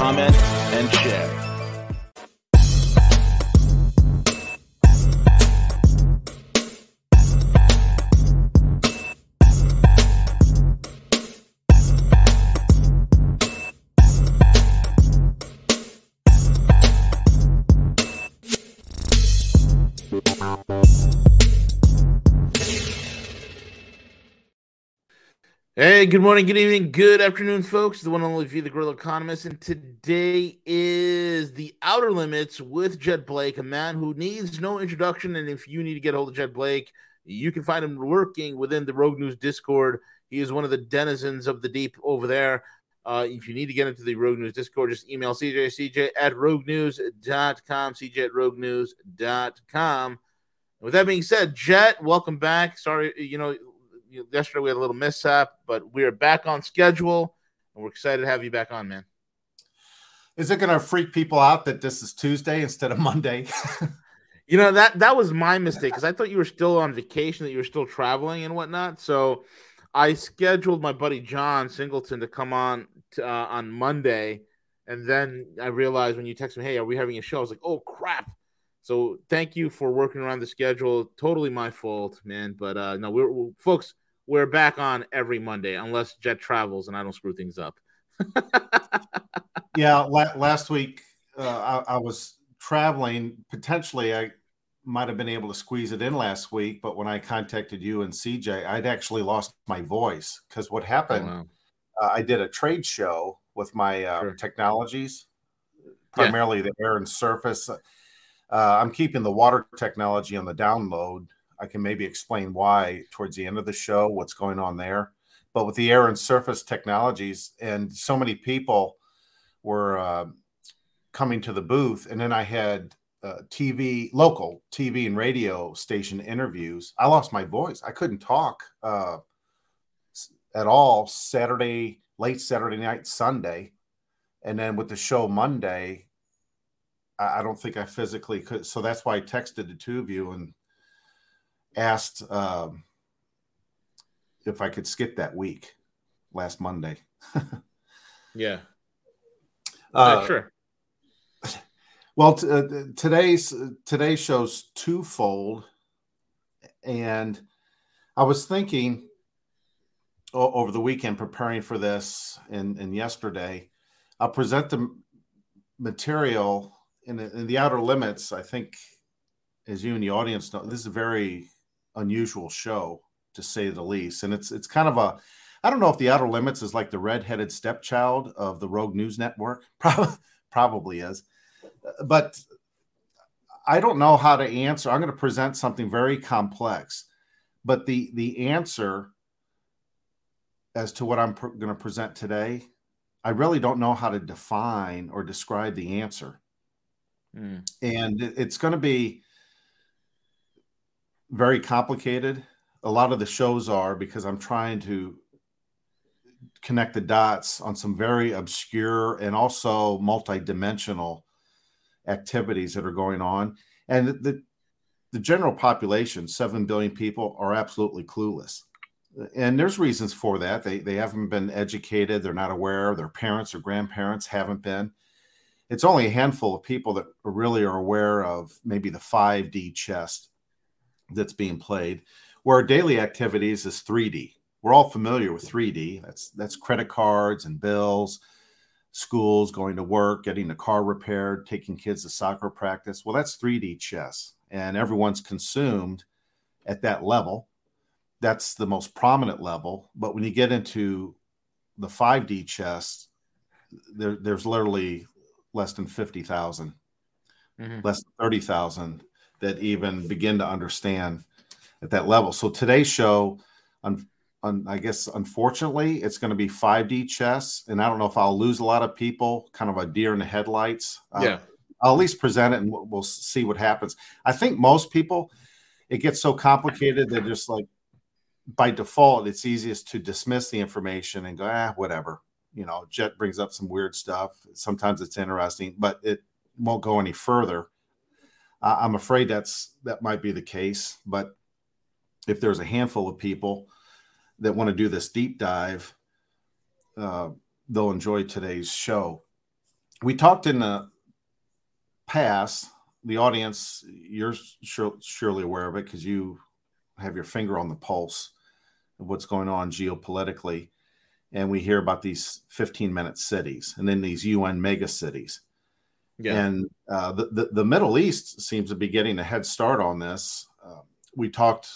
comment, and share. Hey, good morning, good evening, good afternoon, folks. The one and only V, the Guerrilla Economist, and today is the Outer Limits with Jet Blake, a man who needs no introduction. And if you need to get a hold of Jet Blake, you can find him lurking within the Rogue News Discord. He is one of the denizens of the deep over there. Uh, if you need to get into the Rogue News Discord, just email CJ, CJ at roguenews.com, CJ at roguenews.com. With that being said, Jet, welcome back. Sorry, you know, yesterday we had a little mishap, but we are back on schedule, and we're excited to have you back on, man. Is it going to freak people out that this is Tuesday instead of Monday? you know that that was my mistake because I thought you were still on vacation, that you were still traveling and whatnot. So I scheduled my buddy John Singleton to come on to, uh, on Monday, and then I realized when you texted me, "Hey, are we having a show?" I was like, "Oh crap!" So thank you for working around the schedule. Totally my fault, man. But uh, no, we're, we're folks we're back on every Monday unless Jet travels and I don't screw things up. yeah, la- last week uh, I-, I was traveling. Potentially, I might have been able to squeeze it in last week, but when I contacted you and CJ, I'd actually lost my voice because what happened, oh, wow. uh, I did a trade show with my uh, sure. technologies, primarily yeah. the air and surface. Uh, I'm keeping the water technology on the download I can maybe explain why towards the end of the show, what's going on there. But with the air and surface technologies, and so many people were uh, coming to the booth, and then I had uh, TV, local TV and radio station interviews. I lost my voice. I couldn't talk uh, at all Saturday, late Saturday night, Sunday. And then with the show Monday, I, I don't think I physically could. So that's why I texted the two of you and asked um, if I could skip that week last Monday. yeah. Uh, sure. Well, t- uh, today's today shows twofold, and I was thinking o- over the weekend preparing for this, and, and yesterday, I'll present the material in, in the outer limits. I think, as you and the audience know, this is a very unusual show to say the least. And it's it's kind of a I don't know if the Outer Limits is like the redheaded stepchild of the Rogue News Network. Probably probably is. But I don't know how to answer. I'm going to present something very complex. But the the answer as to what I'm pr- going to present today, I really don't know how to define or describe the answer. Mm. And it's going to be very complicated. A lot of the shows are because I'm trying to connect the dots on some very obscure and also multidimensional activities that are going on. And the, the general population, 7 billion people, are absolutely clueless. And there's reasons for that. They, they haven't been educated, they're not aware, their parents or grandparents haven't been. It's only a handful of people that really are aware of maybe the 5D chess that's being played. Where our daily activities is 3D. We're all familiar with 3D. That's that's credit cards and bills, schools, going to work, getting the car repaired, taking kids to soccer practice. Well, that's 3D chess, and everyone's consumed at that level. That's the most prominent level. But when you get into the 5D chess, there, there's literally less than 50,000, mm-hmm. less than 30,000 that even begin to understand at that level. So today's show, un, I guess unfortunately, it's going to be 5D chess, and I don't know if I'll lose a lot of people. Kind of a deer in the headlights. Uh, yeah, I'll at least present it, and we'll, we'll see what happens. I think most people, it gets so complicated they're just like, by default, it's easiest to dismiss the information and go, ah, whatever. You know, Jet brings up some weird stuff. Sometimes it's interesting, but it won't go any further. Uh, I'm afraid that's that might be the case, but if there's a handful of people that want to do this deep dive, uh, they'll enjoy today's show. We talked in the past, the audience, you're sure, surely aware of it because you have your finger on the pulse of what's going on geopolitically. And we hear about these 15 minute cities and then these UN mega cities. Yeah. And uh, the, the, the, Middle East seems to be getting a head start on this. Uh, we talked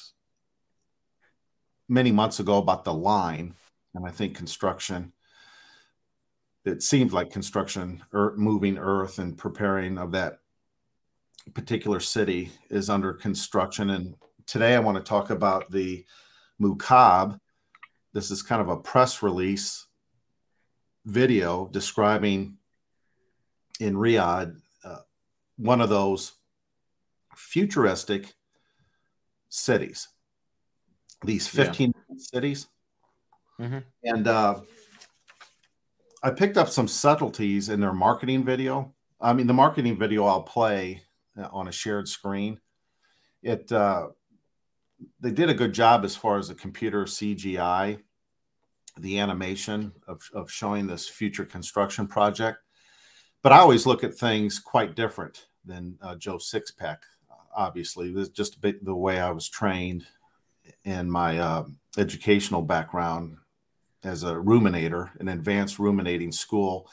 many months ago about the line, and I think construction. It seems like construction or moving earth and preparing of that particular city is under construction. And today I want to talk about the Mukaab. This is kind of a press release video describing in Riyadh uh, one of those futuristic cities these 15 yeah. cities. Mm-hmm. And uh, I picked up some subtleties in their marketing video. I mean, the marketing video I'll play uh, on a shared screen. It uh, they did a good job as far as the computer CGI, the animation of, of showing this future construction project. But I always look at things quite different than uh, Joe Sixpack. Obviously, this just bit the way I was trained in my uh, educational background as a ruminator, an advanced ruminating school.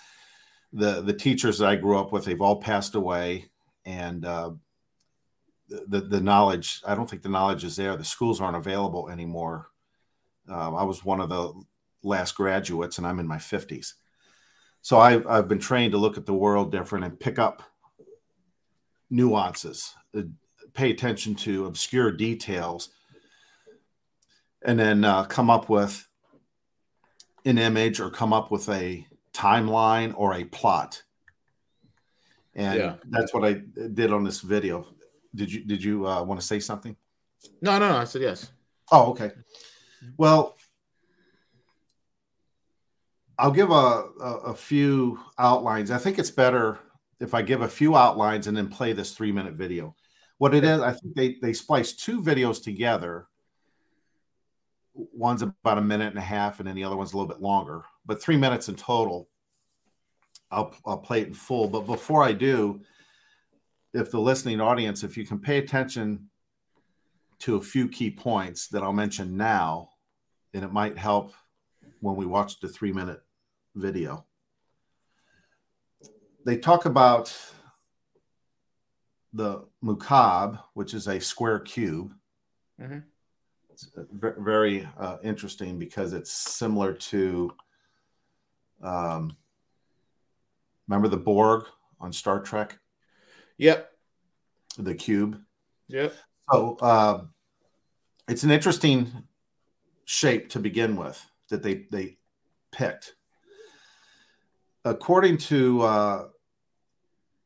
The the teachers that I grew up with, they've all passed away, and uh, the the knowledge. I don't think the knowledge is there. The schools aren't available anymore. Uh, I was one of the last graduates, and I'm in my fifties. So I've I've been trained to look at the world different and pick up nuances, uh, pay attention to obscure details and then uh, come up with an image or come up with a timeline or a plot. And yeah. that's what I did on this video. Did you did you uh, want to say something? No, no, no. I said yes. Oh, okay. Well, I'll give a, a, a few outlines. I think it's better if I give a few outlines and then play this three minute video. What it is, I think they they splice two videos together one's about a minute and a half, and then the other one's a little bit longer, but three minutes in total. I'll, I'll play it in full. But before I do, if the listening audience, if you can pay attention to a few key points that I'll mention now, and it might help when we watch the three minute video. They talk about the Mukaab, which is a square cube. Mm-hmm very uh, interesting because it's similar to um, remember the Borg on Star Trek? Yep. The cube. Yep. So uh, it's an interesting shape to begin with that they they picked. According to uh,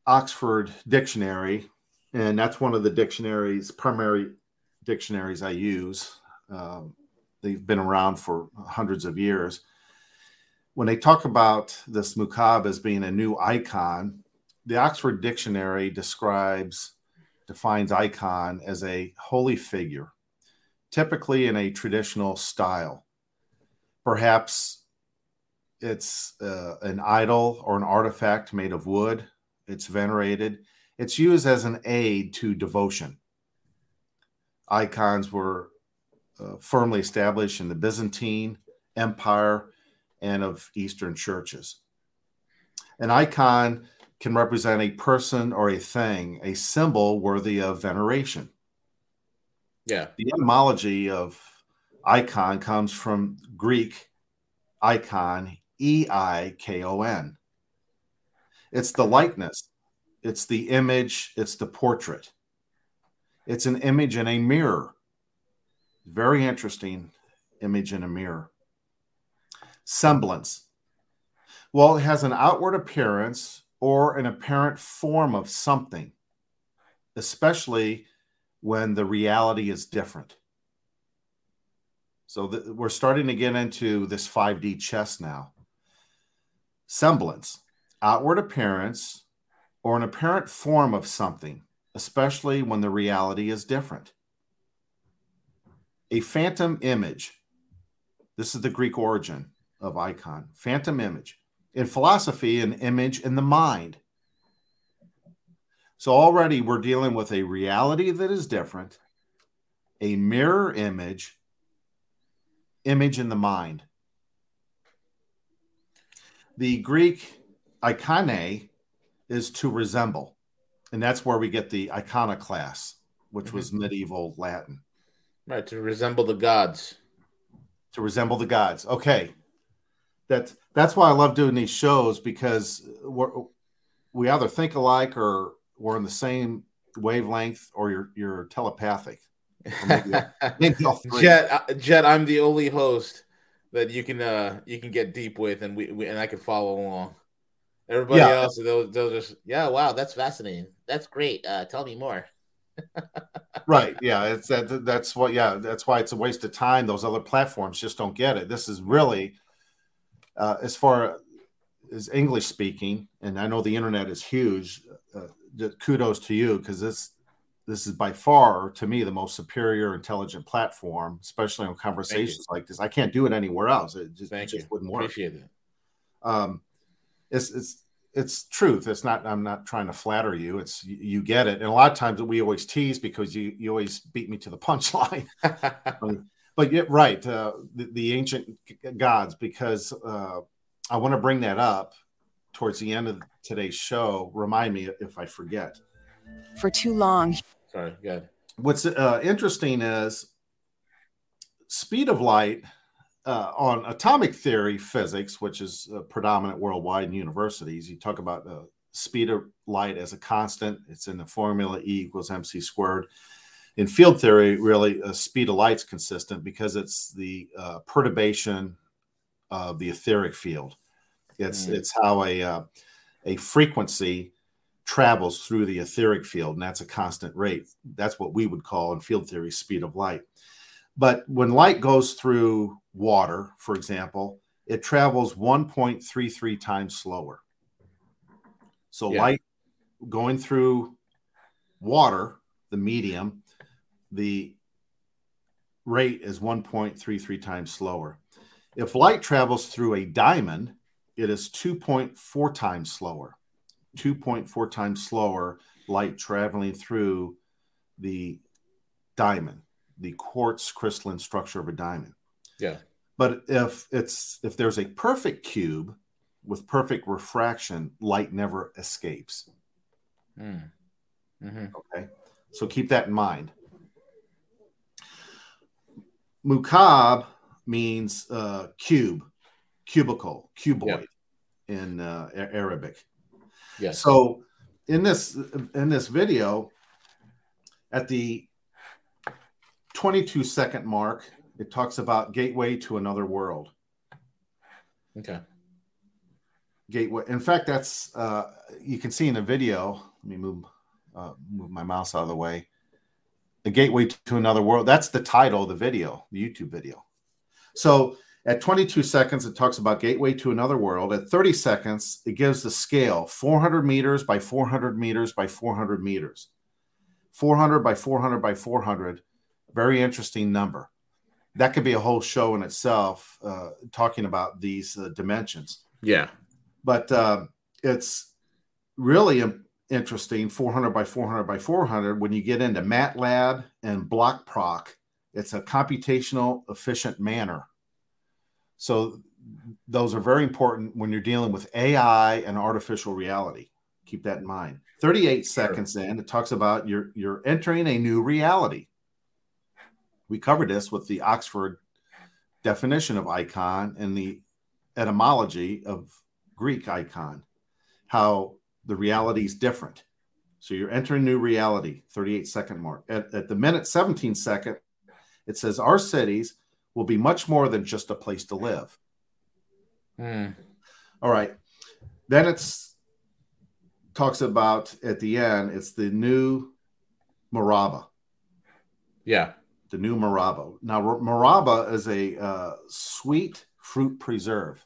Oxford Dictionary, and that's one of the dictionaries primary dictionaries I use. Um, they've been around for hundreds of years. When they talk about this Mukaab as being a new icon, the Oxford Dictionary describes, defines icon as a holy figure, typically in a traditional style. Perhaps it's uh, an idol or an artifact made of wood. It's venerated. It's used as an aid to devotion. Icons were uh, firmly established in the Byzantine Empire and of Eastern churches. An icon can represent a person or a thing, a symbol worthy of veneration. Yeah. The etymology of icon comes from Greek icon, E I K O N. It's the likeness, it's the image, it's the portrait. It's an image in a mirror very interesting image in a mirror. Semblance. Well, it has an outward appearance or an apparent form of something, especially when the reality is different. So the, we're starting to get into this 5D chess now. Semblance, outward appearance, or an apparent form of something, especially when the reality is different. A phantom image. This is the Greek origin of icon. Phantom image. In philosophy, an image in the mind. So already we're dealing with a reality that is different, a mirror image, image in the mind. The Greek icone is to resemble, and that's where we get the iconoclast, which mm-hmm. was medieval Latin. Right, to resemble the gods. To resemble the gods. Okay. That's that's why I love doing these shows because we're, we either think alike or we're in the same wavelength or you're you're telepathic. Maybe, maybe Jet, Jet, I'm the only host that you can uh you can get deep with, and we, we and I can follow along. Everybody yeah. else, they'll, they'll just yeah, wow, that's fascinating. That's great. Uh, tell me more. right. Yeah. It's that. That's what. Yeah. That's why it's a waste of time. Those other platforms just don't get it. This is really, uh, as far as English speaking, and I know the internet is huge. Uh, kudos to you because this this is by far to me the most superior intelligent platform especially on conversations like this. I can't do it anywhere else. It just, it just wouldn't work. Appreciate it um it's it's it's truth. It's not i'm not trying to flatter you. It's you, you get it. And a lot of times we always tease because you you always beat me to the punchline. Um, but yet right uh, the, the, ancient gods because uh, i want to bring that up towards the end of today's show. Remind me if i forget. For too long Sorry, good. What's uh, interesting is speed of light uh, on atomic theory physics, which is uh, predominant worldwide in universities. You talk about the speed of light as a constant. It's in the formula E equals mc squared. In field theory, really, uh, speed of light's consistent because it's the uh, perturbation of the etheric field. It's mm. it's how a uh, a frequency travels through the etheric field, and that's a constant rate. That's what we would call in field theory speed of light. But when light goes through water, for example, it travels 1.33 times slower. So yeah. light going through water, the medium, the rate is 1.33 times slower. If light travels through a diamond, it is 2.4 times slower. 2.4 times slower light traveling through the diamond, the quartz crystalline structure of a diamond. Yeah. But if it's if there's a perfect cube with perfect refraction, light never escapes. Mm. Mm-hmm. Okay. So keep that in mind. Mukaab means uh, cube, cubicle, cuboid in uh, Arabic. Yes. So in this in this video, at the 22 second mark, it talks about gateway to another world. Okay. Gateway. In fact, that's uh, you can see in the video. Let me move uh, move my mouse out of the way. The gateway to another world. That's the title of the video, the YouTube video. So at 22 seconds, it talks about gateway to another world. At 30 seconds, it gives the scale 400 meters by 400 meters by 400 meters. 400 by 400 by 400. Very interesting number. That could be a whole show in itself, uh, talking about these uh, dimensions. Yeah. But uh, it's really interesting 400 by 400 by 400 when you get into MATLAB and BlockProc. It's a computational efficient manner so those are very important when you're dealing with AI and artificial reality. Keep that in mind. 38 seconds in, it talks about you're you're entering a new reality. We covered this with the Oxford definition of icon and the etymology of Greek icon, how the reality is different. So you're entering new reality, 38 second mark. At, at the minute 17 second, it says our cities will be much more than just a place to live. Hmm. All right. Then it's talks about at the end, it's the new Murabba, Yeah. the new Murabba. Now, Murabba is a uh, sweet fruit preserve.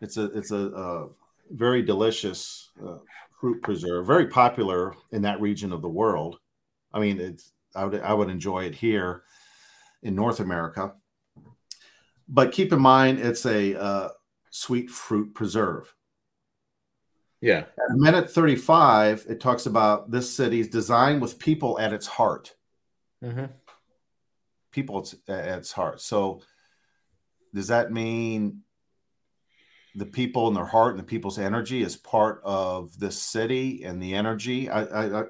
It's a it's a, a very delicious uh, fruit preserve, very popular in that region of the world. I mean, it's I would I would enjoy it here in North America, but keep in mind it's a uh, sweet fruit preserve. Yeah. At minute 35, it talks about this city's design with people at its heart. hmm People at its, at its heart. So, does that mean the people and their heart and the people's energy is part of this city and the energy? I, I, I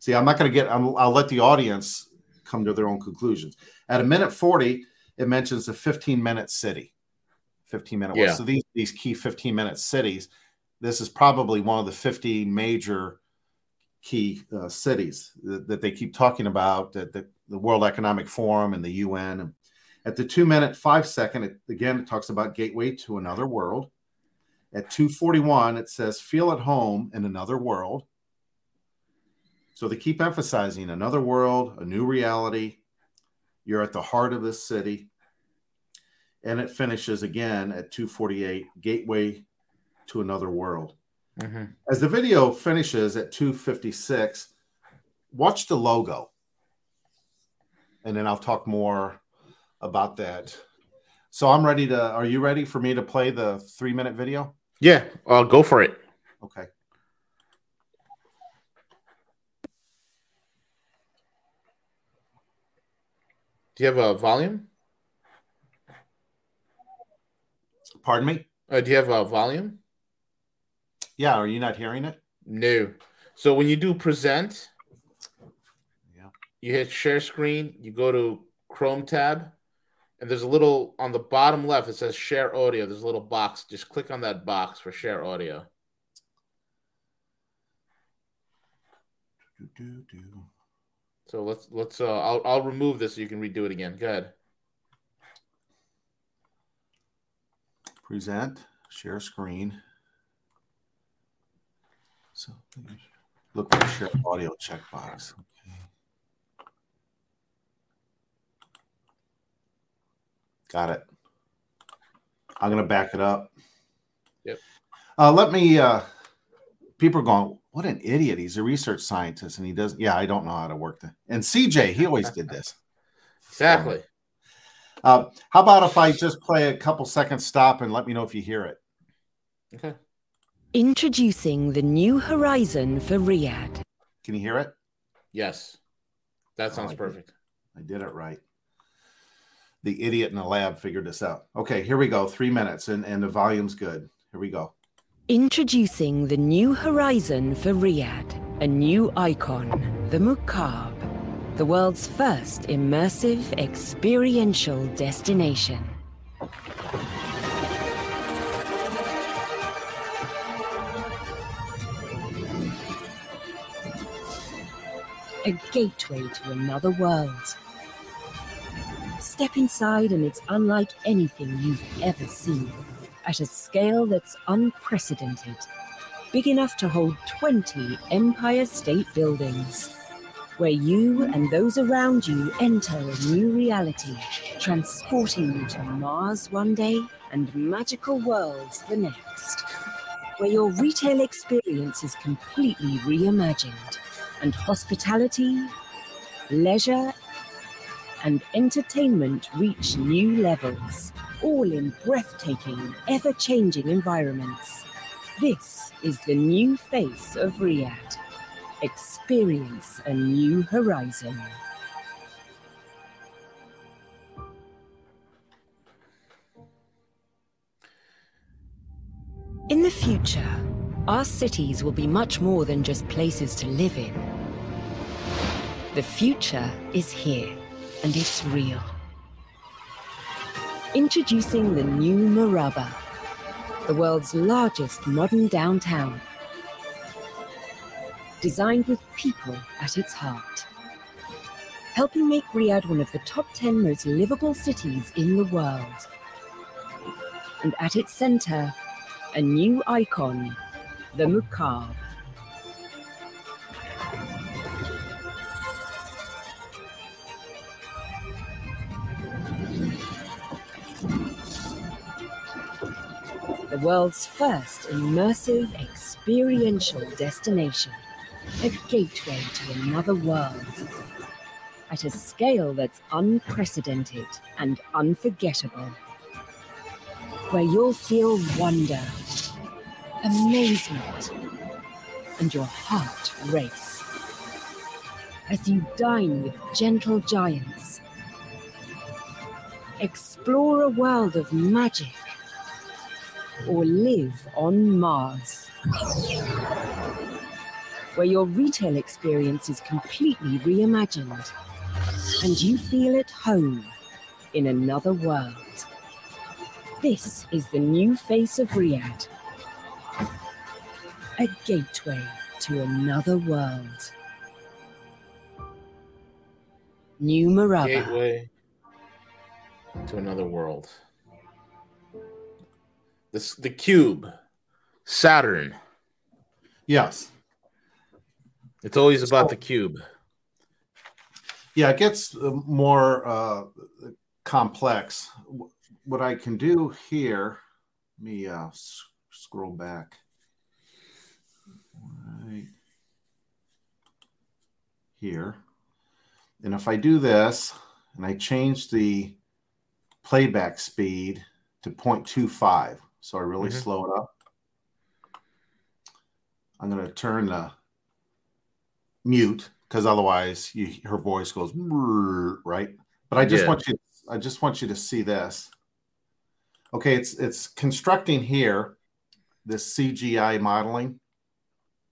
see. I'm not going to get. I'm, I'll let the audience come to their own conclusions. At a minute 40, it mentions a 15 minute city. 15 minute. Yeah. So these these key 15 minute cities. This is probably one of the 50 major key uh, cities that, that they keep talking about that the, the World Economic Forum and the UN. At the two minute, five second, it, again, it talks about gateway to another world. At 241, it says feel at home in another world. So they keep emphasizing another world, a new reality. You're at the heart of this city. And it finishes again at 248, gateway to another world. hmm As the video finishes at 256, watch the logo. And then I'll talk more about that. So I'm ready to are you ready for me to play the 3-minute video? Yeah. Uh, go for it. Okay. Do you have a volume? Pardon me? Uh, do you have a volume? Yeah, are you not hearing it? No. So when you do present, Yeah. you hit share screen, you go to Chrome tab, and there's a little on the bottom left, it says share audio. There's a little box. Just click on that box for share audio. Do-do-do. So let's let's uh I'll I'll remove this so you can redo it again. Go ahead. Present, share screen. So look for the share audio checkbox. Okay. Got it. I'm gonna back it up. Yep. Uh, let me. Uh, people are going. What an idiot! He's a research scientist, and he doesn't. Yeah, I don't know how to work that. And CJ, he always did this. Exactly. Uh, how about if I just play a couple seconds stop and let me know if you hear it? Okay. Introducing the new horizon for Riyadh. Can you hear it? Yes. That sounds I did. perfect. I did it right. The idiot in the lab figured this out. Okay, here we go. Three minutes, and, and the volume's good. Here we go. Introducing the new horizon for Riyadh, a new icon, the Mukaab, the world's first immersive experiential destination. A gateway to another world. Step inside, and it's unlike anything you've ever seen at a scale that's unprecedented, big enough to hold 20 Empire State Buildings, where you and those around you enter a new reality, transporting you to Mars one day and magical worlds the next, where your retail experience is completely reimagined, and hospitality, leisure, and entertainment reach new levels, all in breathtaking, ever changing environments. This is the new face of Riyadh. Experience a new horizon. In the future, our cities will be much more than just places to live in. The future is here, and it's real. Introducing the new Murabba, the world's largest modern downtown. Designed with people at its heart. helping make Riyadh one of the top 10 most livable cities in the world. And at its center, a new icon, the Mukaab. The world's first immersive experiential destination, a gateway to another world at a scale that's unprecedented and unforgettable. Where you'll feel wonder, amazement, and your heart race. As you dine with gentle giants, explore a world of magic, or live on Mars where your retail experience is completely reimagined and you feel at home in another world. This is the new face of Riyadh, a gateway to another world. New Murabba. Gateway to another world. This the cube, Saturn. Yes. It's always about So- the cube. Yeah, it gets uh, more uh, complex. What I can do here, let me uh, s- scroll back. Right here. And if I do this and I change the playback speed to 0.25, so I really Mhm. slow it up, I'm going to turn the mute because otherwise you, her voice goes right. But I just Yeah. want you, I just want you to see this. Okay, it's it's constructing here this CGI modeling.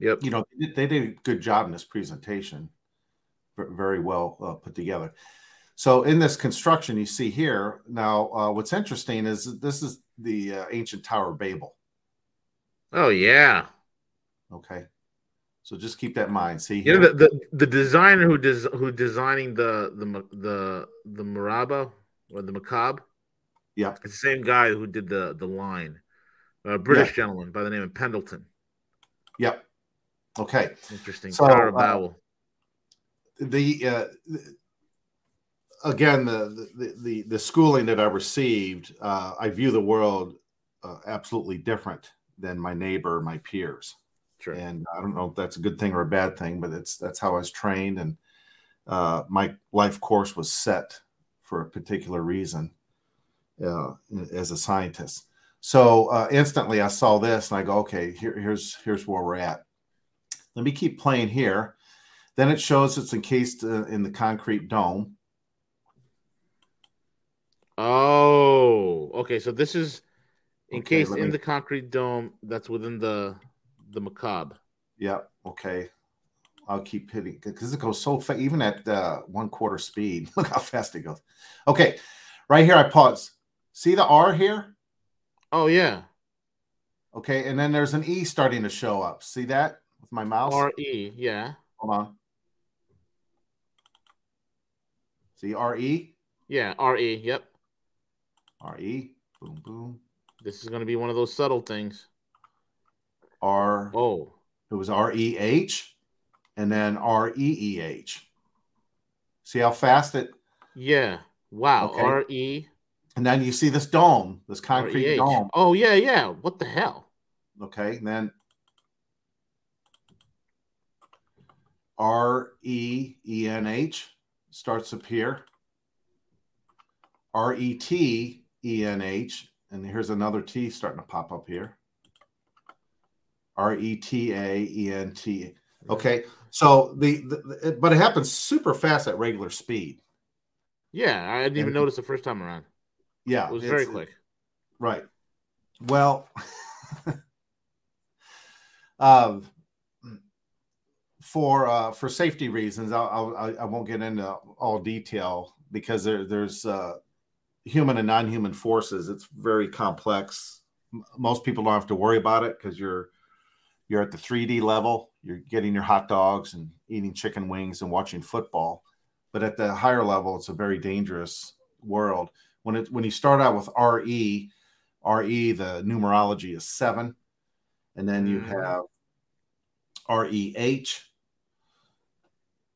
Yep. You know, they did, a good job in this presentation. Very well uh, put together. So in this construction, you see here now. Uh, what's interesting is this is the uh, ancient Tower of Babel. Oh yeah. Okay, so just keep that in mind. See, You know the, the, the designer who who designing the the the the Murabba or the Macabre. Yeah. It's the same guy who did the the line. A British gentleman by the name of Pendleton. Yep. Okay. Interesting. So, Tower of uh, Babel. the uh, again the, the the the schooling that I received, uh, I view the world uh, absolutely different than my neighbor, my peers, Sure. and I don't know if that's a good thing or a bad thing, but it's that's how I was trained, and uh, my life course was set for a particular reason uh, as a scientist. So uh, instantly, I saw this, and I go, okay, here, here's here's where we're at. Let me keep playing here. Then it shows it's encased uh, in the concrete dome. Oh, okay. So this is Okay, encased let in me- the concrete dome that's within the the macabre. Yep. Okay. I'll keep hitting because it goes so fast, even at uh, one quarter speed. Look how fast it goes. Okay. Right here, I pause. See the R here? Oh yeah. Okay. And then there's an E starting to show up. See that with my mouse? R E. Yeah. Hold on. See R E? Yeah. R E. Yep. R E. Boom, boom. This is going to be one of those subtle things. R. Oh. It was R E H and then R E E H. See how fast it Yeah. Wow. Okay. R E. And then you see this dome, this concrete R-E-H. dome. Oh yeah, yeah. What the hell? Okay. And then R E E N H starts up here. R E T E N H. And here's another T starting to pop up here. R E T A E N T. Okay. So the, the, the- but it happens super fast at regular speed. Yeah, I didn't even And- notice the first time around. Yeah. It was very quick. Right. Well, um, for uh, for safety reasons, I'll, I'll, I I won't get into all detail because there, there's uh, human and non-human forces. It's very complex. Most people don't have to worry about it because you're you're at the 3D level. You're getting your hot dogs and eating chicken wings and watching football. but at the higher level, it's a very dangerous world. When it when you start out with RE, RE, the numerology is seven, and then you Mhm. have REH.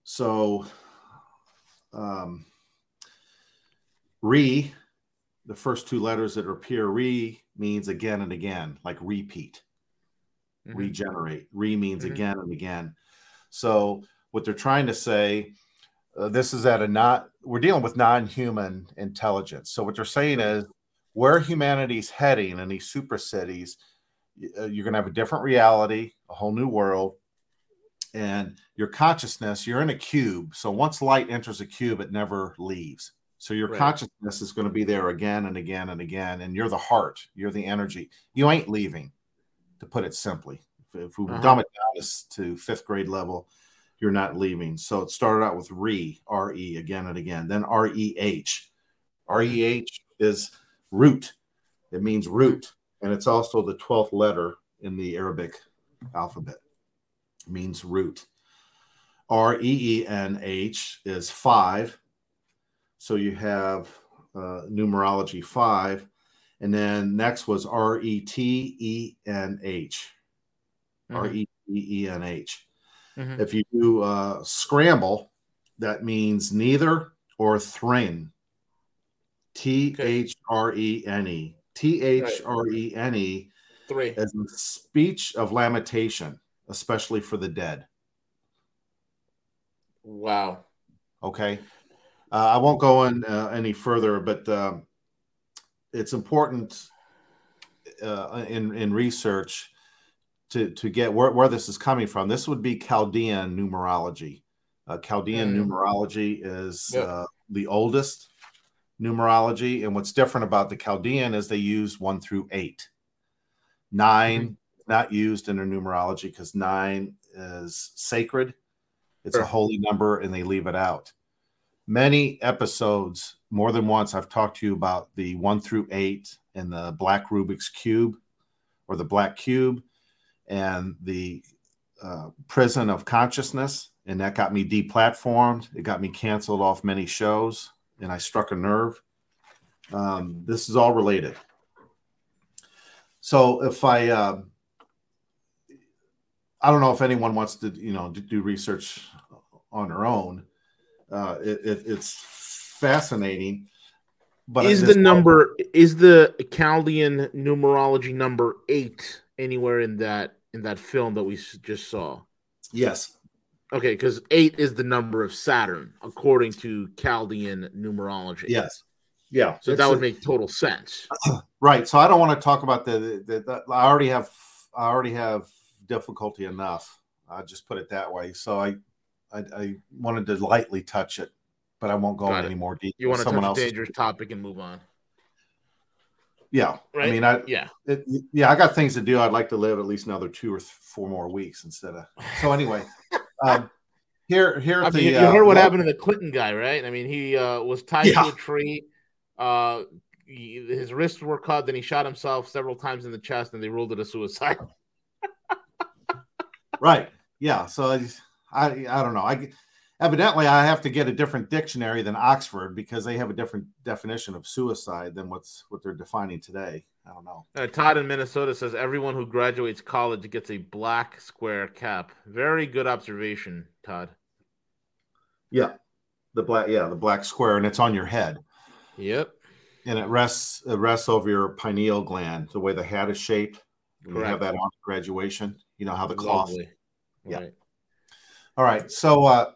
So, um, re, the first two letters that appear, re means again and again, like repeat Mhm. regenerate. Re means Mhm. again and again. So what they're trying to say, uh, this is at a not. We're dealing with non-human intelligence. So what they're saying is, where humanity's heading in these super cities, uh, you're going to have a different reality, a whole new world, and your consciousness. You're in a cube. So once light enters a cube, it never leaves. So your Right. consciousness is going to be there again and again and again, and you're the heart. You're the energy. You ain't leaving to put it simply. If, if we Uh-huh. dumb it down to, fifth grade level, you're not leaving. So it started out with re, R E again and again, then R E H. R E H is root. It means root, and it's also the 12th letter in the Arabic alphabet. It means root. R E E N H is five. So you have uh, numerology five. And then next was R E T E N H. R Mhm. E T E N H. Mhm. If you do uh, scramble, that means neither or threne. T H R E N E. T H R E N E Three. is a speech of lamentation, especially for the dead. Wow. Okay. Uh, I won't go in uh, any further, but um, it's important uh, in in research to to get where, where this is coming from. This would be Chaldean numerology. Uh, Chaldean Mm. numerology is uh, the oldest numerology, and what's different about the Chaldean is they use one through eight. 9 not used in their numerology because nine is sacred. It's Sure. a holy number, and they leave it out many episodes, more than once, I've talked to you about the one through eight and the black Rubik's Cube or the black cube and the uh, prison of consciousness. And that got me deplatformed. It got me canceled off many shows, and I struck a nerve. Um, this is all related. So if I, uh, I don't know if anyone wants to, you know, do research on their own uh, it, it, it's fascinating. But is the number is the Chaldean numerology number eight anywhere in that in that film that we just saw? Yes, Okay, because eight is the number of Saturn according to Chaldean numerology. yes, yeah. So It's that would a- make total sense. right. So I don't want to talk about the, the, the. I already have. I already have difficulty enough. I'll just put it that way. So I, I, I wanted to lightly touch it, but I won't go Got in it. any more detail. You want to touch Someone a dangerous topic and move on, Yeah. right? I mean, I yeah. it, yeah, I got things to do. I'd like to live at least another two or th- four more weeks instead of. So anyway, um, here here I at mean, the you, uh, heard what lo- happened to the Clinton guy, right? I mean, he uh, was tied Yeah. to a tree. Uh, he- his wrists were cut. Then he shot himself several times in the chest, and they ruled it a suicide. Right. Yeah. So I, I, I don't know. I evidently I have to get a different dictionary than Oxford because they have a different definition of suicide than what's what they're defining today. I don't know. Uh, Todd in Minnesota says everyone who graduates college gets a black square cap. Very good observation, Todd. Yeah. The black, yeah, the black square, and it's on your head, Yep. and it rests it rests over your pineal gland, the way the hat is shaped. When you have that on graduation, you know how the cloth. Lovely. Yeah. Right. All right. So uh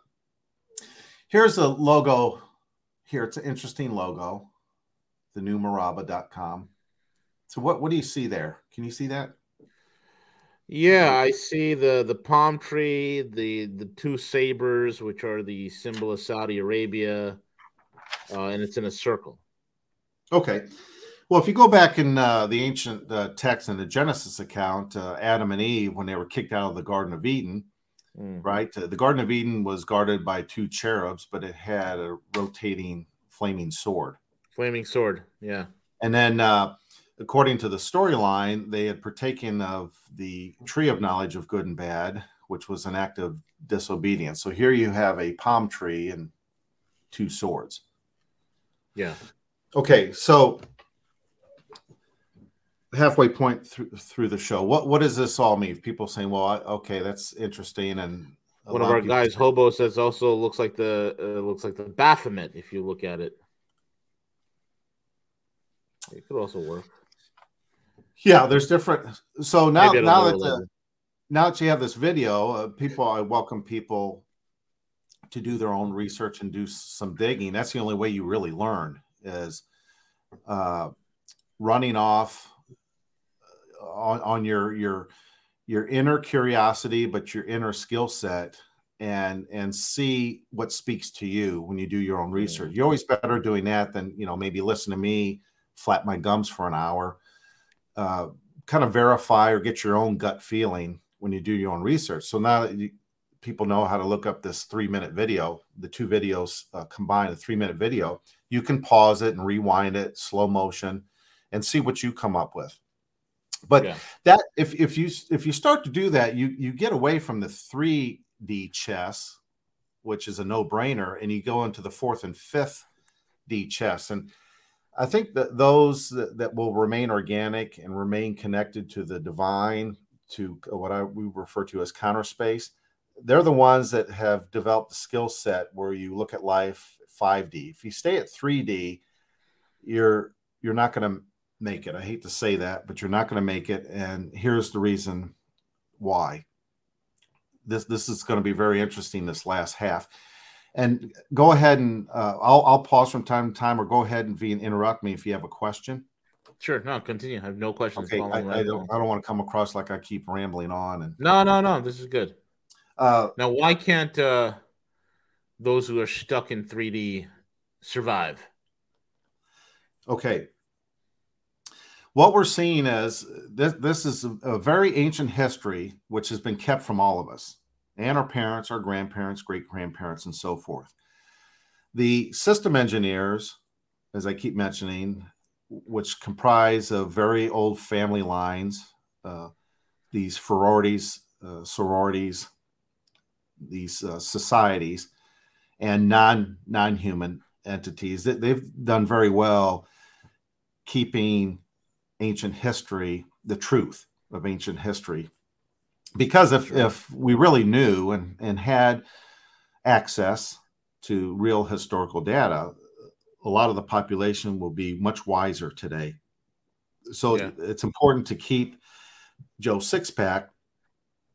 here's a logo here. It's an interesting logo, the new Murabba.com. So what what do you see there? Can you see that? Yeah, I see the the palm tree, the the two sabers, which are the symbol of Saudi Arabia, uh, and it's in a circle. Okay. Well, if you go back in uh, the ancient uh, text in the Genesis account, uh, Adam and Eve, when they were kicked out of the Garden of Eden, Mm. right? The Garden of Eden was guarded by two cherubs, but it had a rotating flaming sword. Flaming sword. Yeah. And then, uh, according to the storyline, they had partaken of the tree of knowledge of good and bad, which was an act of disobedience. So here you have a palm tree, and two swords. Yeah. Okay, so halfway point through through the show, what what does this all mean? People saying, "Well, I, okay, that's interesting," and One of our guys, Hobo, says also looks like the uh, looks like the Baphomet if you look at it. It could also work. Yeah, there's different. So now now that the, now that you have this video, uh, people, I welcome people to do their own research and do some digging. That's the only way you really learn is uh, running off on, on your your your inner curiosity, but your inner skill set, and and see what speaks to you when you do your own research. You're always better doing that than you know maybe listen to me flap my gums for an hour. Uh, kind of verify or get your own gut feeling when you do your own research. So now that you, people know how to look up this three minute video, the two videos uh, combined, a three minute video, you can pause it and rewind it, slow motion, and see what you come up with. But Yeah. that if if you if you start to do that, you you get away from the three D chess, which is a no brainer, and you go into the fourth and fifth D chess. And I think that those that, that will remain organic and remain connected to the divine, to what I we refer to as counter space, they're the ones that have developed the skill set where you look at life 5D. If you stay at 3D, you're you're not going to make it. I hate to say that, but you're not going to make it. And here's the reason why. This this is going to be very interesting this last half. And go ahead and uh, I'll I'll pause from time to time, or go ahead and V and interrupt me if you have a question. Sure. No, continue. I have no questions. Okay, I, I don't. I don't want to come across like I keep rambling on. And No, no, no. This is good. uh, Now, why can't uh, those who are stuck in 3D survive? Okay. What we're seeing is this, this is a, very ancient history which has been kept from all of us and our parents, our grandparents, great grandparents, and so forth. The system engineers, as I keep mentioning, which comprise of very old family lines, uh, these sororities, uh, sororities, these uh, societies, and non non human entities, that they've done very well keeping ancient history, the truth of ancient history. Because if, if we really knew and, and had access to real historical data, a lot of the population will be much wiser today. So Yeah. it's important to keep Joe Sixpack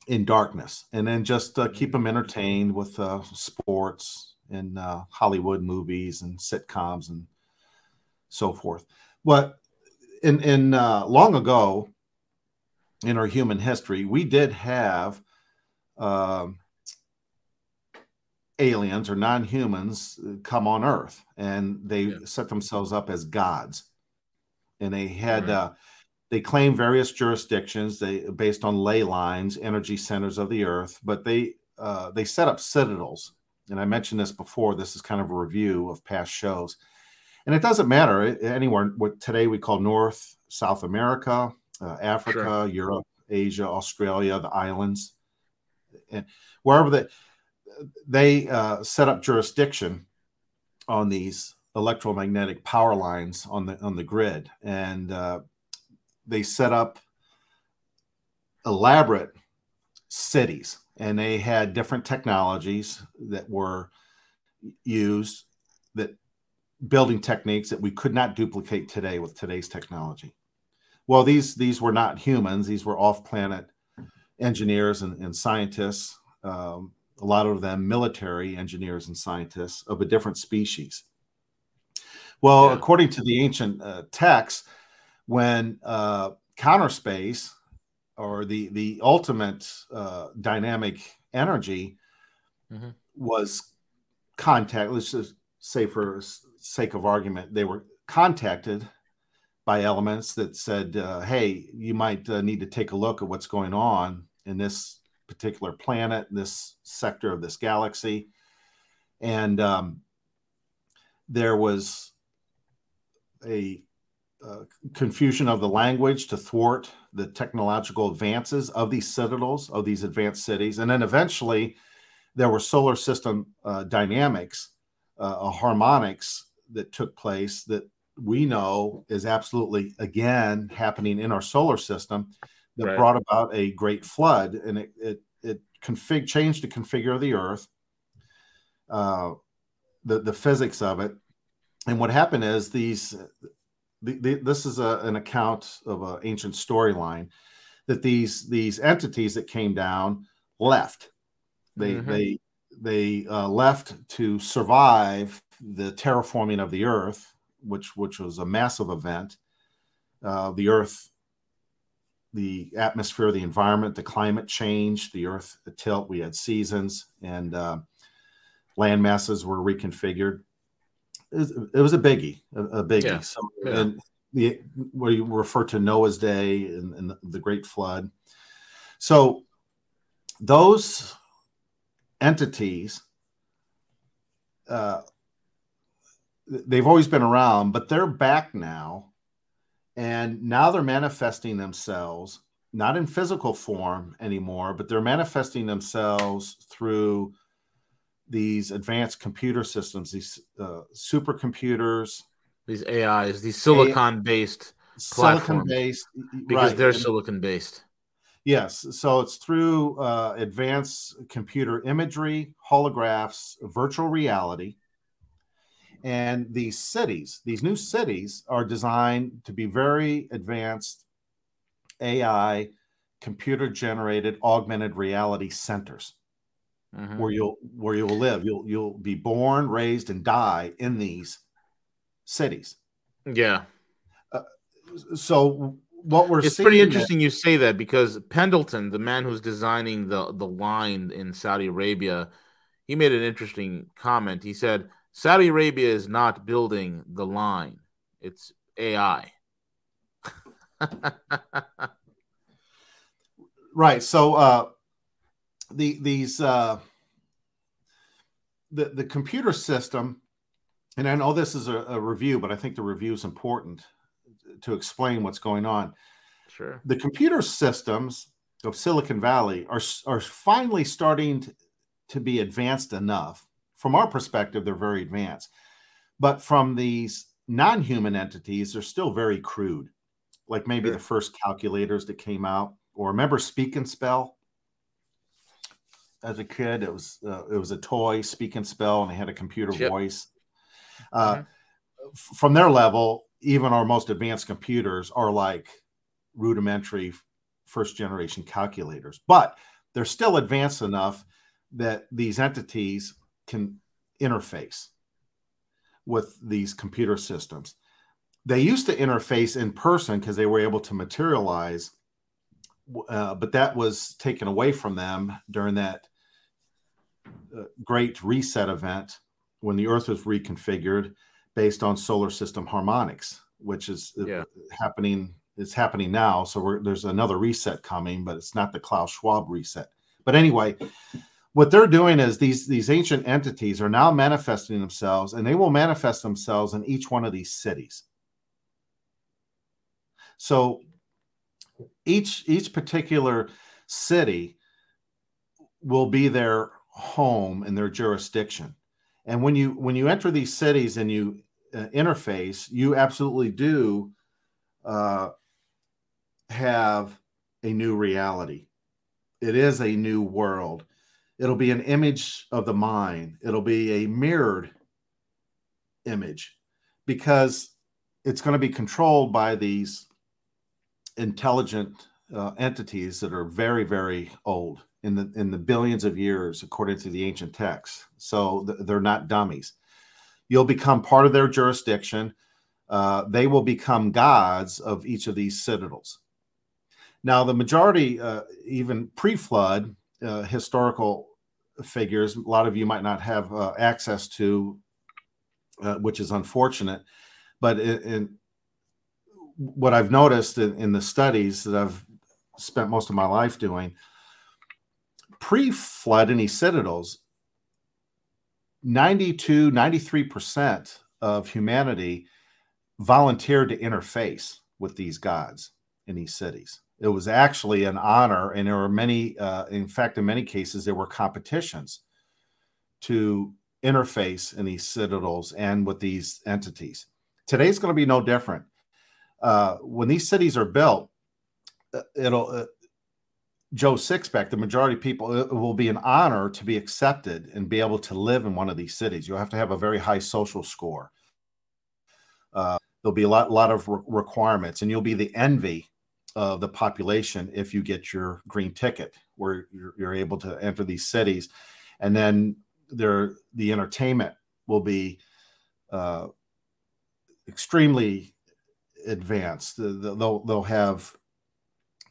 in darkness and then just uh, keep him entertained with uh, sports and uh, Hollywood movies and sitcoms and so forth. But in in uh, long ago in our human history, we did have um, aliens or non-humans come on Earth, and they Yeah. set themselves up as gods, and they had. Right. Uh, they claim various jurisdictions they based on ley lines energy centers of the earth but they uh, they set up citadels and i mentioned this before this is kind of a review of past shows and it doesn't matter eh, anywhere what today we call north south america uh, africa europe asia australia the islands and wherever they they uh, set up jurisdiction on these electromagnetic power lines on the on the grid. And uh, they set up elaborate cities and they had different technologies that were used building techniques that we could not duplicate today with today's technology well these these were not humans these were off planet engineers and, and scientists um, a lot of them military engineers and scientists of a different species well Yeah. according to the ancient uh, texts when uh, counter space or the the ultimate uh, dynamic energy Mhm. was contact. Let's just say, for sake of argument, they were contacted by elements that said, uh, "Hey, you might uh, need to take a look at what's going on in this particular planet, this sector of this galaxy," and um, there was a uh, confusion of the language to thwart the technological advances of these citadels, of these advanced cities. And then eventually there were solar system uh, dynamics uh, harmonics that took place that we know is absolutely again happening in our solar system that right. brought about a great flood and it it, it config changed the configure of the earth uh, the the physics of it and what happened is these the, the, this is a, an account of an ancient storyline that these these entities that came down left they mm-hmm. they they uh, left to survive the terraforming of the earth which which was a massive event. Uh, the Earth, the atmosphere, the environment, the climate change, the Earth the tilt. We had seasons and uh, land masses were reconfigured. It was, it was a biggie, a, a biggie. Yeah. So, yeah. and the where you refer to Noah's Day and, and the Great Flood. So those entities uh, they've always been around, but they're back now. And now they're manifesting themselves, not in physical form anymore, but they're manifesting themselves through these advanced computer systems, these uh, supercomputers, these AIs, these silicon based silicon based because right. they're silicon based. Yes, so it's through uh, advanced computer imagery, holographs, virtual reality, and these cities, these new cities, are designed to be very advanced AI, computer generated augmented reality centers. Mm-hmm. Where you'll where you'll live, you'll you'll be born, raised, and die in these cities. Yeah. Uh, so what we're it's pretty interesting that, you say that because Pendleton, the man who's designing the the line in Saudi Arabia, he made an interesting comment. He said Saudi Arabia is not building the line, it's AI. right. So uh, the these uh, the the computer system, and I know this is a, a review, but I think the review is important to explain what's going on. Sure. The computer systems of Silicon Valley are are finally starting to, to be advanced enough from our perspective, they're very advanced. But from these non human entities, they're still very crude. Like maybe sure. the first calculators that came out, or remember Speak and Spell? As a kid, it was uh, it was a toy, Speak and Spell, and they had a computer yep. voice. Uh, mm-hmm. f- from their level, even our most advanced computers are like rudimentary first generation calculators, but they're still advanced enough that these entities can interface with these computer systems. They used to interface in person because they were able to materialize, uh, but that was taken away from them during that uh, great reset event when the Earth was reconfigured based on solar system harmonics, which is uh, yeah. happening. It's happening now. So there's another reset coming, but it's not the Klaus Schwab reset. But anyway, what they're doing is these these ancient entities are now manifesting themselves and they will manifest themselves in each one of these cities. So each each particular city will be their home and their jurisdiction. And when you when you enter these cities and you uh, interface you absolutely do uh, have a new reality. It is a new world It'll be an image of the mind. It'll be a mirrored image because it's going to be controlled by these intelligent uh, entities that are very, very old in the in the billions of years, according to the ancient texts. So th- they're not dummies. You'll become part of their jurisdiction. Uh, they will become gods of each of these citadels. Now, the majority, uh, even pre-flood, uh, historical figures a lot of you might not have uh, access to uh, which is unfortunate. But in, in what i've noticed in, in, the studies that i've spent most of my life doing pre-flood any citadels 92 93% of humanity volunteered to interface with these gods in these cities it was actually an honor, and there were many. Uh, in fact, in many cases, there were competitions to interface in these citadels and with these entities. Today's going to be no different. Uh, when these cities are built, uh, it'll uh, Joe Sixpack, the majority of people, it will be an honor to be accepted and be able to live in one of these cities. You'll have to have a very high social score. Uh, there'll be a lot, lot of re- requirements, and you'll be the envy of the population if you get your green ticket, where you're, you're able to enter these cities, and then there the entertainment will be uh, extremely advanced. They'll they'll have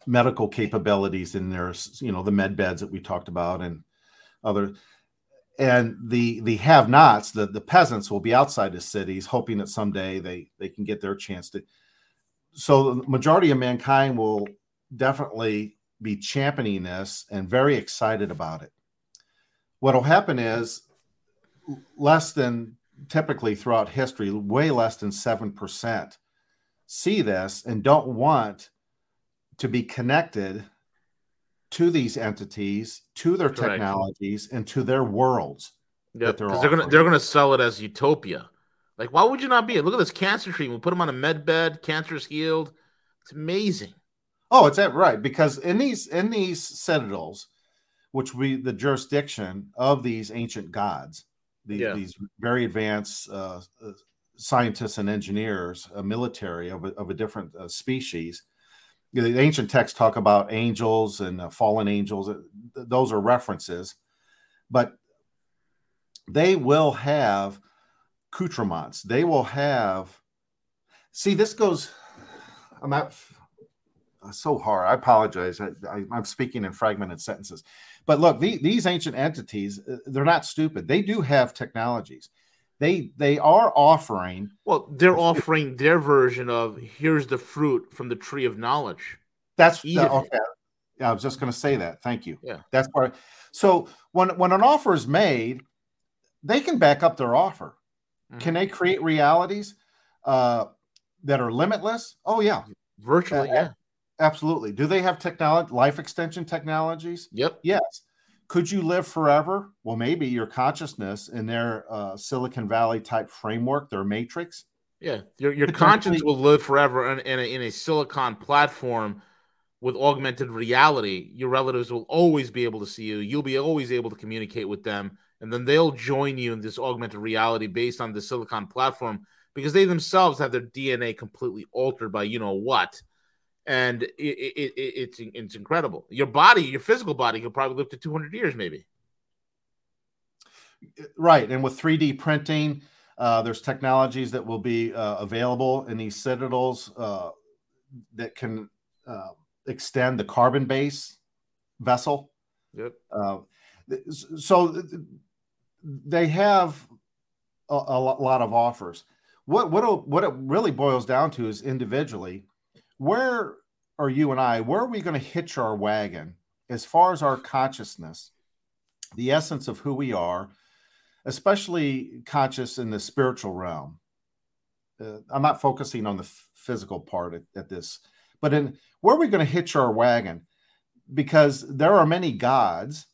medical capabilities in there, you know, the med beds that we talked about and other and the the have-nots, the the peasants will be outside the cities, hoping that someday they they can get their chance to. So the majority of mankind will definitely be championing this and very excited about it. What'll happen is less than typically throughout history, way less than seven percent see this and don't want to be connected to these entities, to their Correct. technologies, and to their worlds. Yeah, they're, they're gonna they're gonna sell it as utopia. Like, why would you not be? Look at this cancer treatment. We put them on a med bed. Cancer's healed. It's amazing. Oh, it's that right because in these in these citadels, which we the jurisdiction of these ancient gods, the, yeah. these very advanced uh, uh, scientists and engineers, a military of a, of a different uh, species, the ancient texts talk about angels and uh, fallen angels. Those are references, but they will have accoutrements. They will have. See, this goes. I'm not so hard. I apologize. I, am speaking in fragmented sentences. But look, the, these ancient entities, uh, they're not stupid. They do have technologies they they are offering well they're offering their version of here's the fruit from the tree of knowledge that's the, okay yeah i was just going to say that thank you yeah that's part so when when an offer is made they can back up their offer mm-hmm. can they create realities uh, that are limitless oh yeah virtually uh, yeah absolutely do they have technology life extension technologies yep yes could you live forever? Well, maybe your consciousness in their uh, Silicon Valley type framework, their matrix. Yeah, your your conscience will live forever in, in, a, in a silicon platform with augmented reality. Your relatives will always be able to see you. You'll be always able to communicate with them, and then they'll join you in this augmented reality based on the silicon platform because they themselves have their DNA completely altered by you know what and it, it, it, it's it's incredible. Your body, your physical body, could probably live to 200 years, maybe. Right, and with 3D printing, uh, there's technologies that will be uh, available in these citadels uh, that can uh, extend the carbon base vessel. Yep. Uh, so they have a, a lot of offers. What what what it really boils down to is individually where are you and I, where are we going to hitch our wagon as far as our consciousness, the essence of who we are, especially conscious in the spiritual realm? Uh, I'm not focusing on the f- physical part at, at this, but in where are we going to hitch our wagon? Because there are many gods,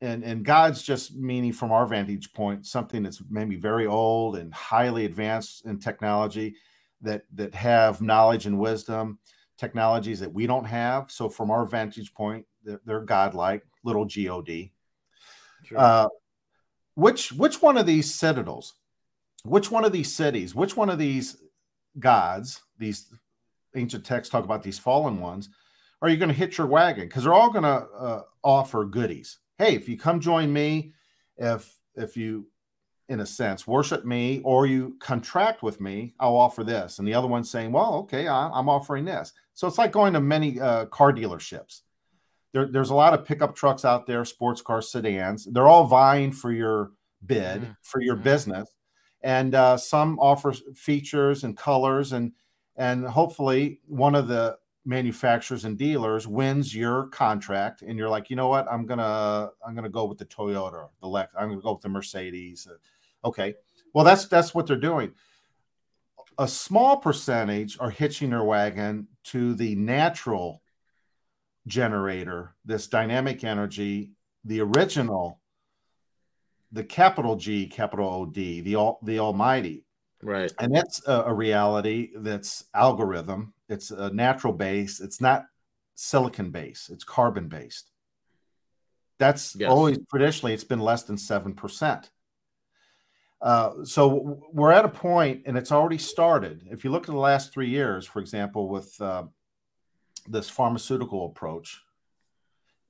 and and gods just meaning from our vantage point something that's maybe very old and highly advanced in technology that that have knowledge and wisdom, technologies that we don't have. So from our vantage point, they're, they're godlike, little god. Sure. Uh, which which one of these citadels, which one of these cities, which one of these gods, these ancient texts talk about these fallen ones, are you going to hit your wagon? Because they're all going to uh, offer goodies. Hey, if you come join me, if if you in a sense, worship me or you contract with me, I'll offer this. And the other one's saying, well, okay, I'm offering this. So it's like going to many uh, car dealerships. There, there's a lot of pickup trucks out there, sports cars, sedans. They're all vying for your bid, mm-hmm. for your mm-hmm. business. And uh, some offer features and colors. And, and hopefully one of the manufacturers and dealers wins your contract and you're like you know what i'm gonna i'm gonna go with the toyota the lex i'm gonna go with the mercedes uh, Okay. Well, that's that's what they're doing. A small percentage are hitching their wagon to the natural generator, this dynamic energy, the original the capital G, capital O D, the all the Almighty, right? And that's a, a reality that's algorithm. It's a natural base. It's not silicon base. It's carbon based. That's yes. always traditionally it's been less than seven percent. Uh, so we're at a point, and it's already started. If you look at the last three years, for example, with uh, this pharmaceutical approach,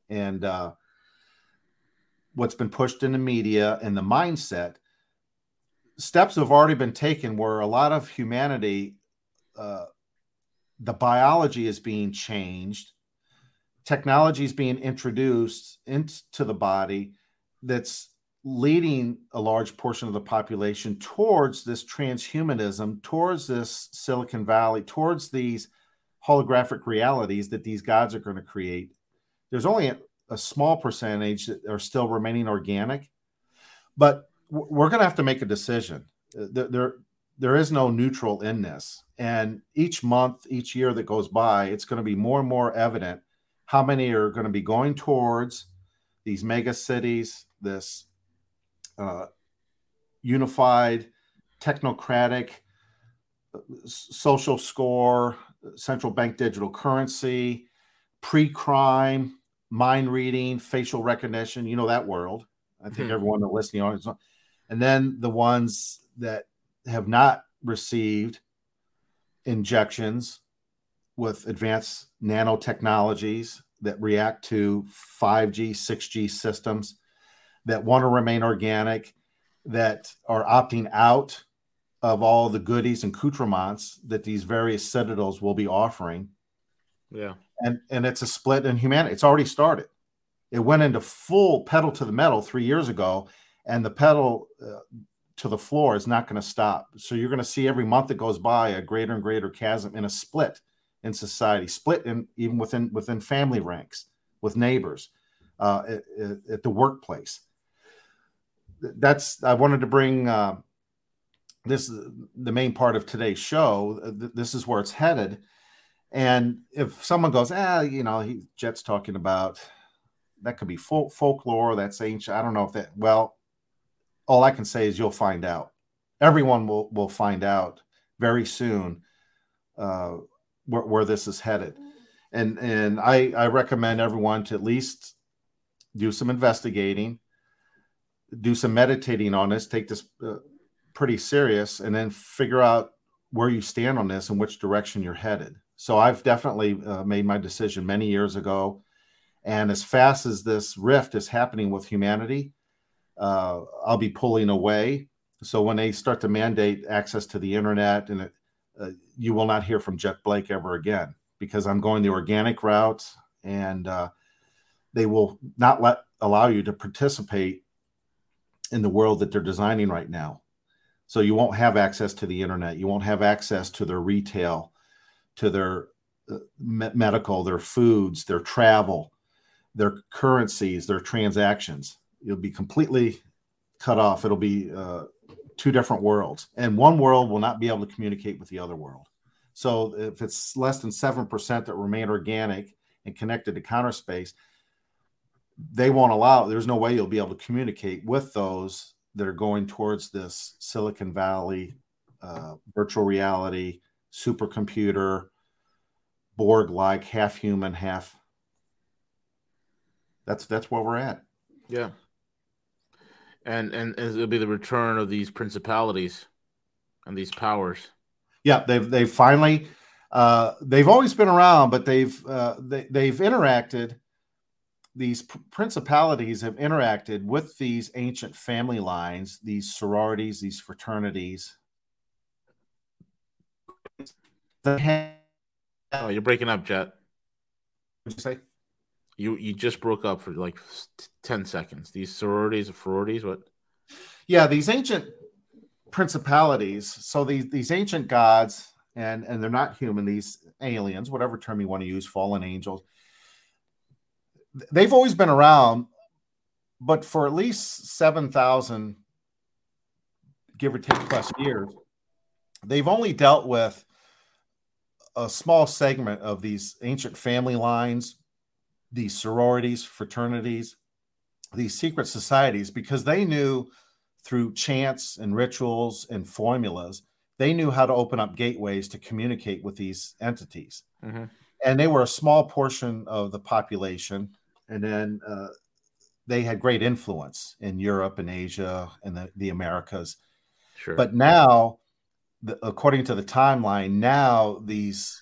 and uh, what's been pushed in the media and the mindset, steps have already been taken where a lot of humanity, uh, the biology is being changed, technology is being introduced into the body that's leading a large portion of the population towards this transhumanism, towards this Silicon Valley, towards these holographic realities that these gods are going to create. There's only a, a small percentage that are still remaining organic, but we're going to have to make a decision. Uh, there, there, there is no neutral in this. And each month, each year that goes by, it's going to be more and more evident how many are going to be going towards these mega cities, this uh, unified, technocratic, social score, central bank digital currency, pre crime, mind reading, facial recognition. You know that world. I think hmm. everyone that's listening on, and then the ones that have not received injections with advanced nanotechnologies that react to 5G, 6G systems that want to remain organic, that are opting out of all the goodies and accoutrements that these various citadels will be offering. Yeah. And and it's a split in humanity. It's already started. It went into full pedal to the metal 3 years ago and the pedal uh, to the floor is not going to stop. So you're going to see every month that goes by a greater and greater chasm in a split in society, split in even within within family ranks with neighbors, uh, at, at the workplace that's I wanted to bring uh, this the main part of today's show. This is where it's headed. And if someone goes, ah, you know, he Jet's talking about that could be folk, folklore, that's ancient. I don't know if that. Well, all I can say is you'll find out. Everyone will will find out very soon uh, where, where this is headed. And and I I recommend everyone to at least do some investigating do some meditating on this, take this uh, pretty serious, and then figure out where you stand on this and which direction you're headed. So I've definitely uh, made my decision many years ago. And as fast as this rift is happening with humanity, uh, I'll be pulling away. So when they start to mandate access to the internet, and it, uh, you will not hear from Jet Blake ever again because I'm going the organic route, and uh, they will not let allow you to participate in the world that they're designing right now. So you won't have access to the internet. You won't have access to their retail, to their uh, medical, their foods, their travel, their currencies, their transactions. You'll be completely cut off. It'll be uh, two different worlds, and one world will not be able to communicate with the other world. So if it's less than seven percent that remain organic and connected to counter space, they won't allow there's no way you'll be able to communicate with those that are going towards this silicon valley uh, virtual reality supercomputer borg like half human half that's that's where we're at yeah and and it'll be the return of these principalities and these powers yeah they've they've finally uh, they've always been around but they've uh, they, they've interacted these principalities have interacted with these ancient family lines, these sororities, these fraternities. Oh, you're breaking up, Jet. What'd you say? You you just broke up for like ten seconds. These sororities, of sororities, what? Yeah, these ancient principalities. So these these ancient gods, and and they're not human. These aliens, whatever term you want to use, fallen angels they've always been around, but for at least 7,000, give or take plus years, they've only dealt with a small segment of these ancient family lines, these sororities, fraternities, these secret societies because they knew through chants and rituals and formulas, they knew how to open up gateways to communicate with these entities. Mm-hmm. And they were a small portion of the population. And then uh, they had great influence in Europe and Asia and the, the Americas. Sure. But now, the, according to the timeline, now these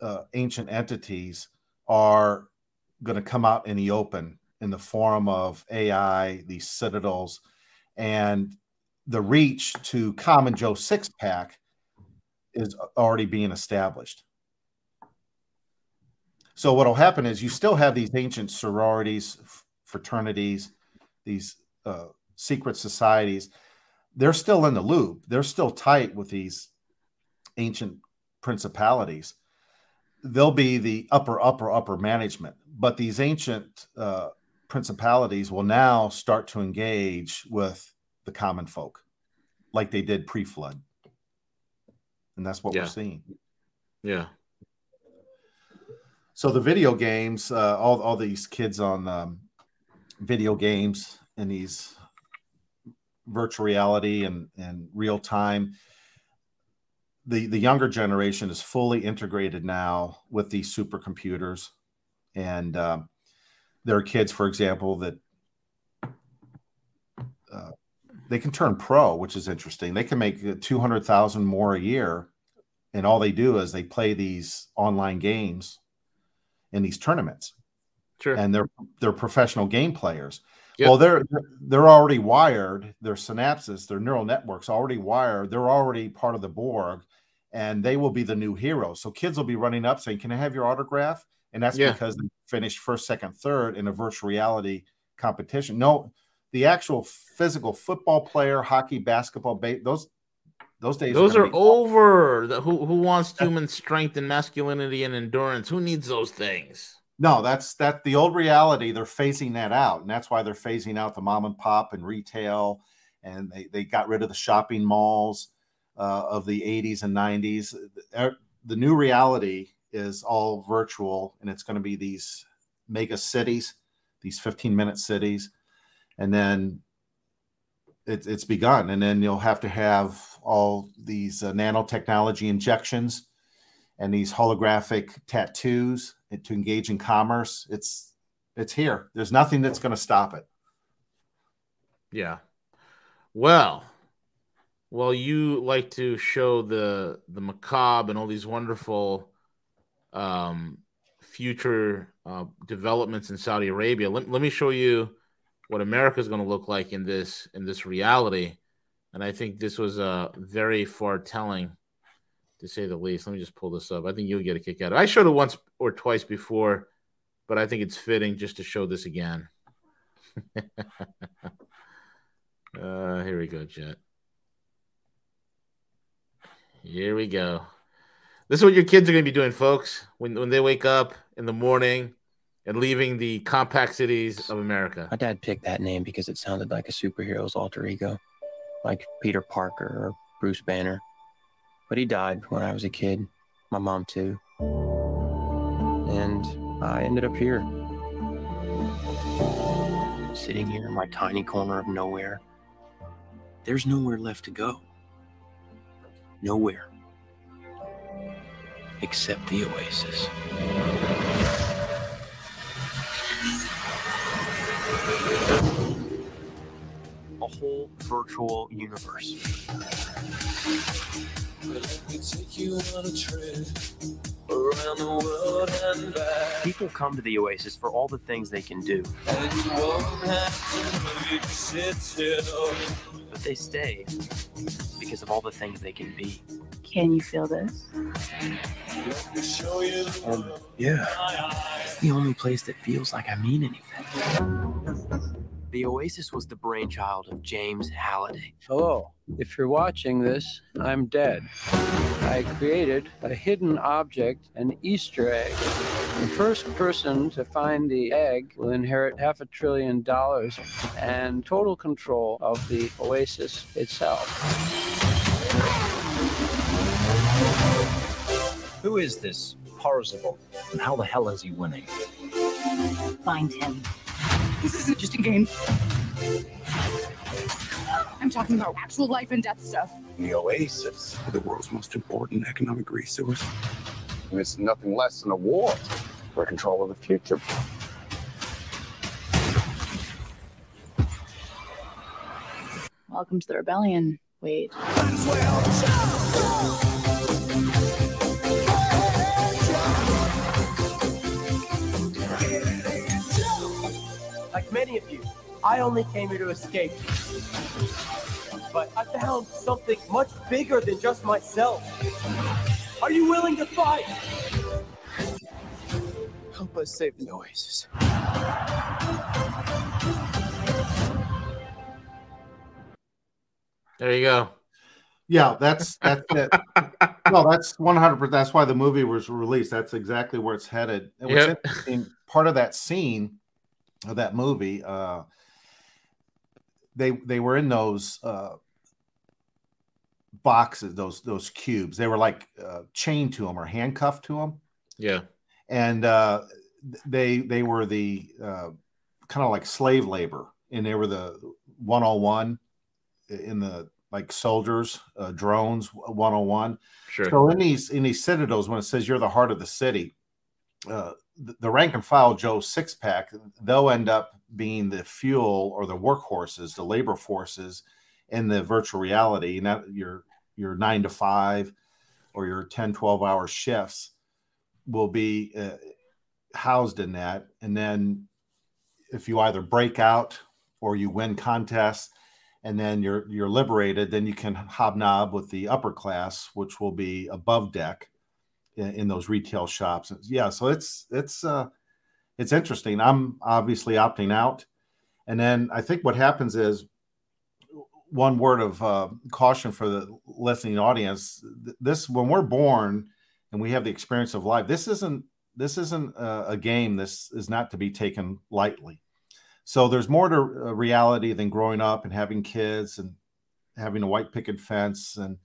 uh, ancient entities are going to come out in the open in the form of AI, these citadels, and the reach to Common Joe six pack is already being established. So what will happen is you still have these ancient sororities, fraternities, these uh, secret societies. They're still in the loop. They're still tight with these ancient principalities. They'll be the upper, upper, upper management. But these ancient uh, principalities will now start to engage with the common folk like they did pre-flood and that's what yeah. we're seeing yeah so the video games uh, all, all these kids on um, video games and these virtual reality and, and real time the the younger generation is fully integrated now with these supercomputers and um, there are kids, for example, that uh, they can turn pro, which is interesting. They can make two hundred thousand more a year, and all they do is they play these online games in these tournaments. Sure. And they're they're professional game players. Yep. Well, they're they're already wired. Their synapses, their neural networks already wired. They're already part of the Borg, and they will be the new heroes. So kids will be running up saying, "Can I have your autograph?" and that's yeah. because they finished first, second, third in a virtual reality competition. No, the actual physical football player, hockey, basketball, ba- those those days. Those are, are over. The, who who wants human strength and masculinity and endurance? Who needs those things? No, that's that the old reality. They're phasing that out, and that's why they're phasing out the mom and pop and retail, and they they got rid of the shopping malls uh, of the 80s and 90s. The new reality is all virtual and it's going to be these mega cities, these 15 minute cities. And then it, it's begun. And then you'll have to have all these uh, nanotechnology injections and these holographic tattoos to engage in commerce. It's it's here. There's nothing that's going to stop it. Yeah. Well, well, you like to show the the Mukaab and all these wonderful um, future uh, developments in Saudi Arabia. Let, let me show you what America is going to look like in this in this reality. And I think this was uh, very foretelling, to say the least. Let me just pull this up. I think you'll get a kick out of it. I showed it once or twice before, but I think it's fitting just to show this again. uh, here we go, Jet. Here we go. This is what your kids are going to be doing, folks, when, when they wake up in the morning and leaving the compact cities of America. My dad picked that name because it sounded like a superhero's alter ego, like Peter Parker or Bruce Banner. But he died when I was a kid, my mom too. And I ended up here, sitting here in my tiny corner of nowhere. There's nowhere left to go. Nowhere except the Oasis. A whole virtual universe. People come to the Oasis for all the things they can do. But they stay because of all the things they can be. Can you feel this? Um, yeah. It's the only place that feels like I mean anything. The Oasis was the brainchild of James Halliday. Hello. If you're watching this, I'm dead. I created a hidden object, an Easter egg. The first person to find the egg will inherit half a trillion dollars and total control of the Oasis itself. Who is this Parzival, and how the hell is he winning? Find him. This isn't just a game. I'm talking about actual life and death stuff. The oasis, the world's most important economic resource. And it's nothing less than a war for control of the future. Welcome to the rebellion, Wade. Like many of you, I only came here to escape. But I found something much bigger than just myself. Are you willing to fight? Help us save the oasis. There you go. Yeah, that's that's it. no, that's one hundred percent. That's why the movie was released. That's exactly where it's headed. And what's Yep. interesting, part of that scene of that movie, uh, they they were in those uh, boxes, those those cubes. They were like uh, chained to them or handcuffed to them, Yeah. and uh, they they were the uh, kind of like slave labor, and they were the one on one in the like soldiers, uh, drones, one on one. Sure. So in these in these citadels, when it says you're the heart of the city, uh, the, the rank and file Joe six pack, they'll end up being the fuel or the workhorses, the labor forces in the virtual reality. Not your your nine to five or your 10, 12 hour shifts will be uh, housed in that. And then if you either break out or you win contests, and then you're you're liberated, then you can hobnob with the upper class, which will be above deck in, in those retail shops. Yeah, so it's it's uh, it's interesting. I'm obviously opting out, and then I think what happens is one word of uh, caution for the listening audience: this when we're born and we have the experience of life, this isn't this isn't a, a game. This is not to be taken lightly. So there's more to uh, reality than growing up and having kids and having a white picket fence and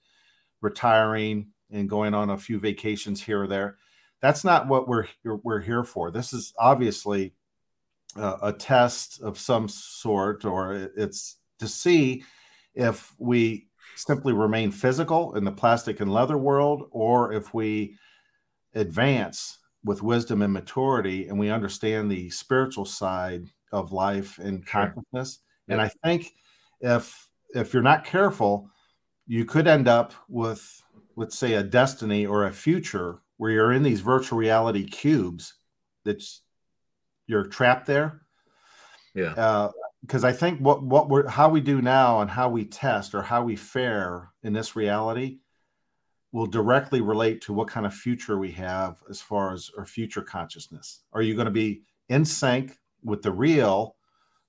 retiring and going on a few vacations here or there. That's not what we're we're here for. This is obviously uh, a test of some sort, or it's to see if we simply remain physical in the plastic and leather world, or if we advance with wisdom and maturity and we understand the spiritual side of life and Sure. consciousness. And I think if if you're not careful, you could end up with let's say a destiny or a future where you're in these virtual reality cubes that's you're trapped there Yeah. Uh, because I think what what we're how we do now and how we test or how we fare in this reality will directly relate to what kind of future we have as far as our future consciousness. Are you going to be in sync with the real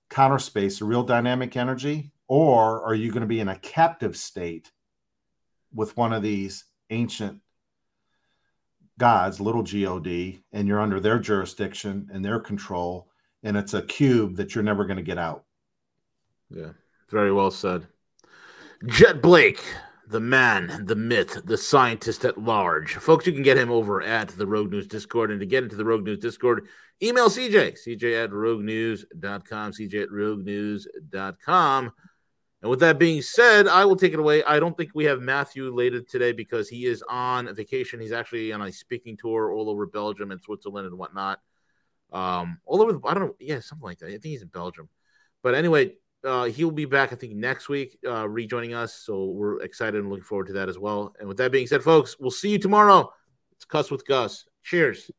counter space, the real dynamic energy, or are you going to be in a captive state with one of these ancient gods, little god, and you're under their jurisdiction and their control, and it's a cube that you're never going to get out? Yeah. Very well said. Jet Blake, the man, the myth, the scientist at large. Folks, you can get him over at the Rogue News Discord. And to get into the Rogue News Discord, email CJ, CJ at roguenews.com, CJ at roguenews.com. And with that being said, I will take it away. I don't think we have Matthew later today because he is on vacation. He's actually on a speaking tour all over Belgium and Switzerland and whatnot. Um, all over, the, I don't know, yeah, something like that. I think he's in Belgium. But anyway, uh, he'll be back, I think, next week, uh, rejoining us. So we're excited and looking forward to that as well. And with that being said, folks, we'll see you tomorrow. It's Cuss with Gus. Cheers.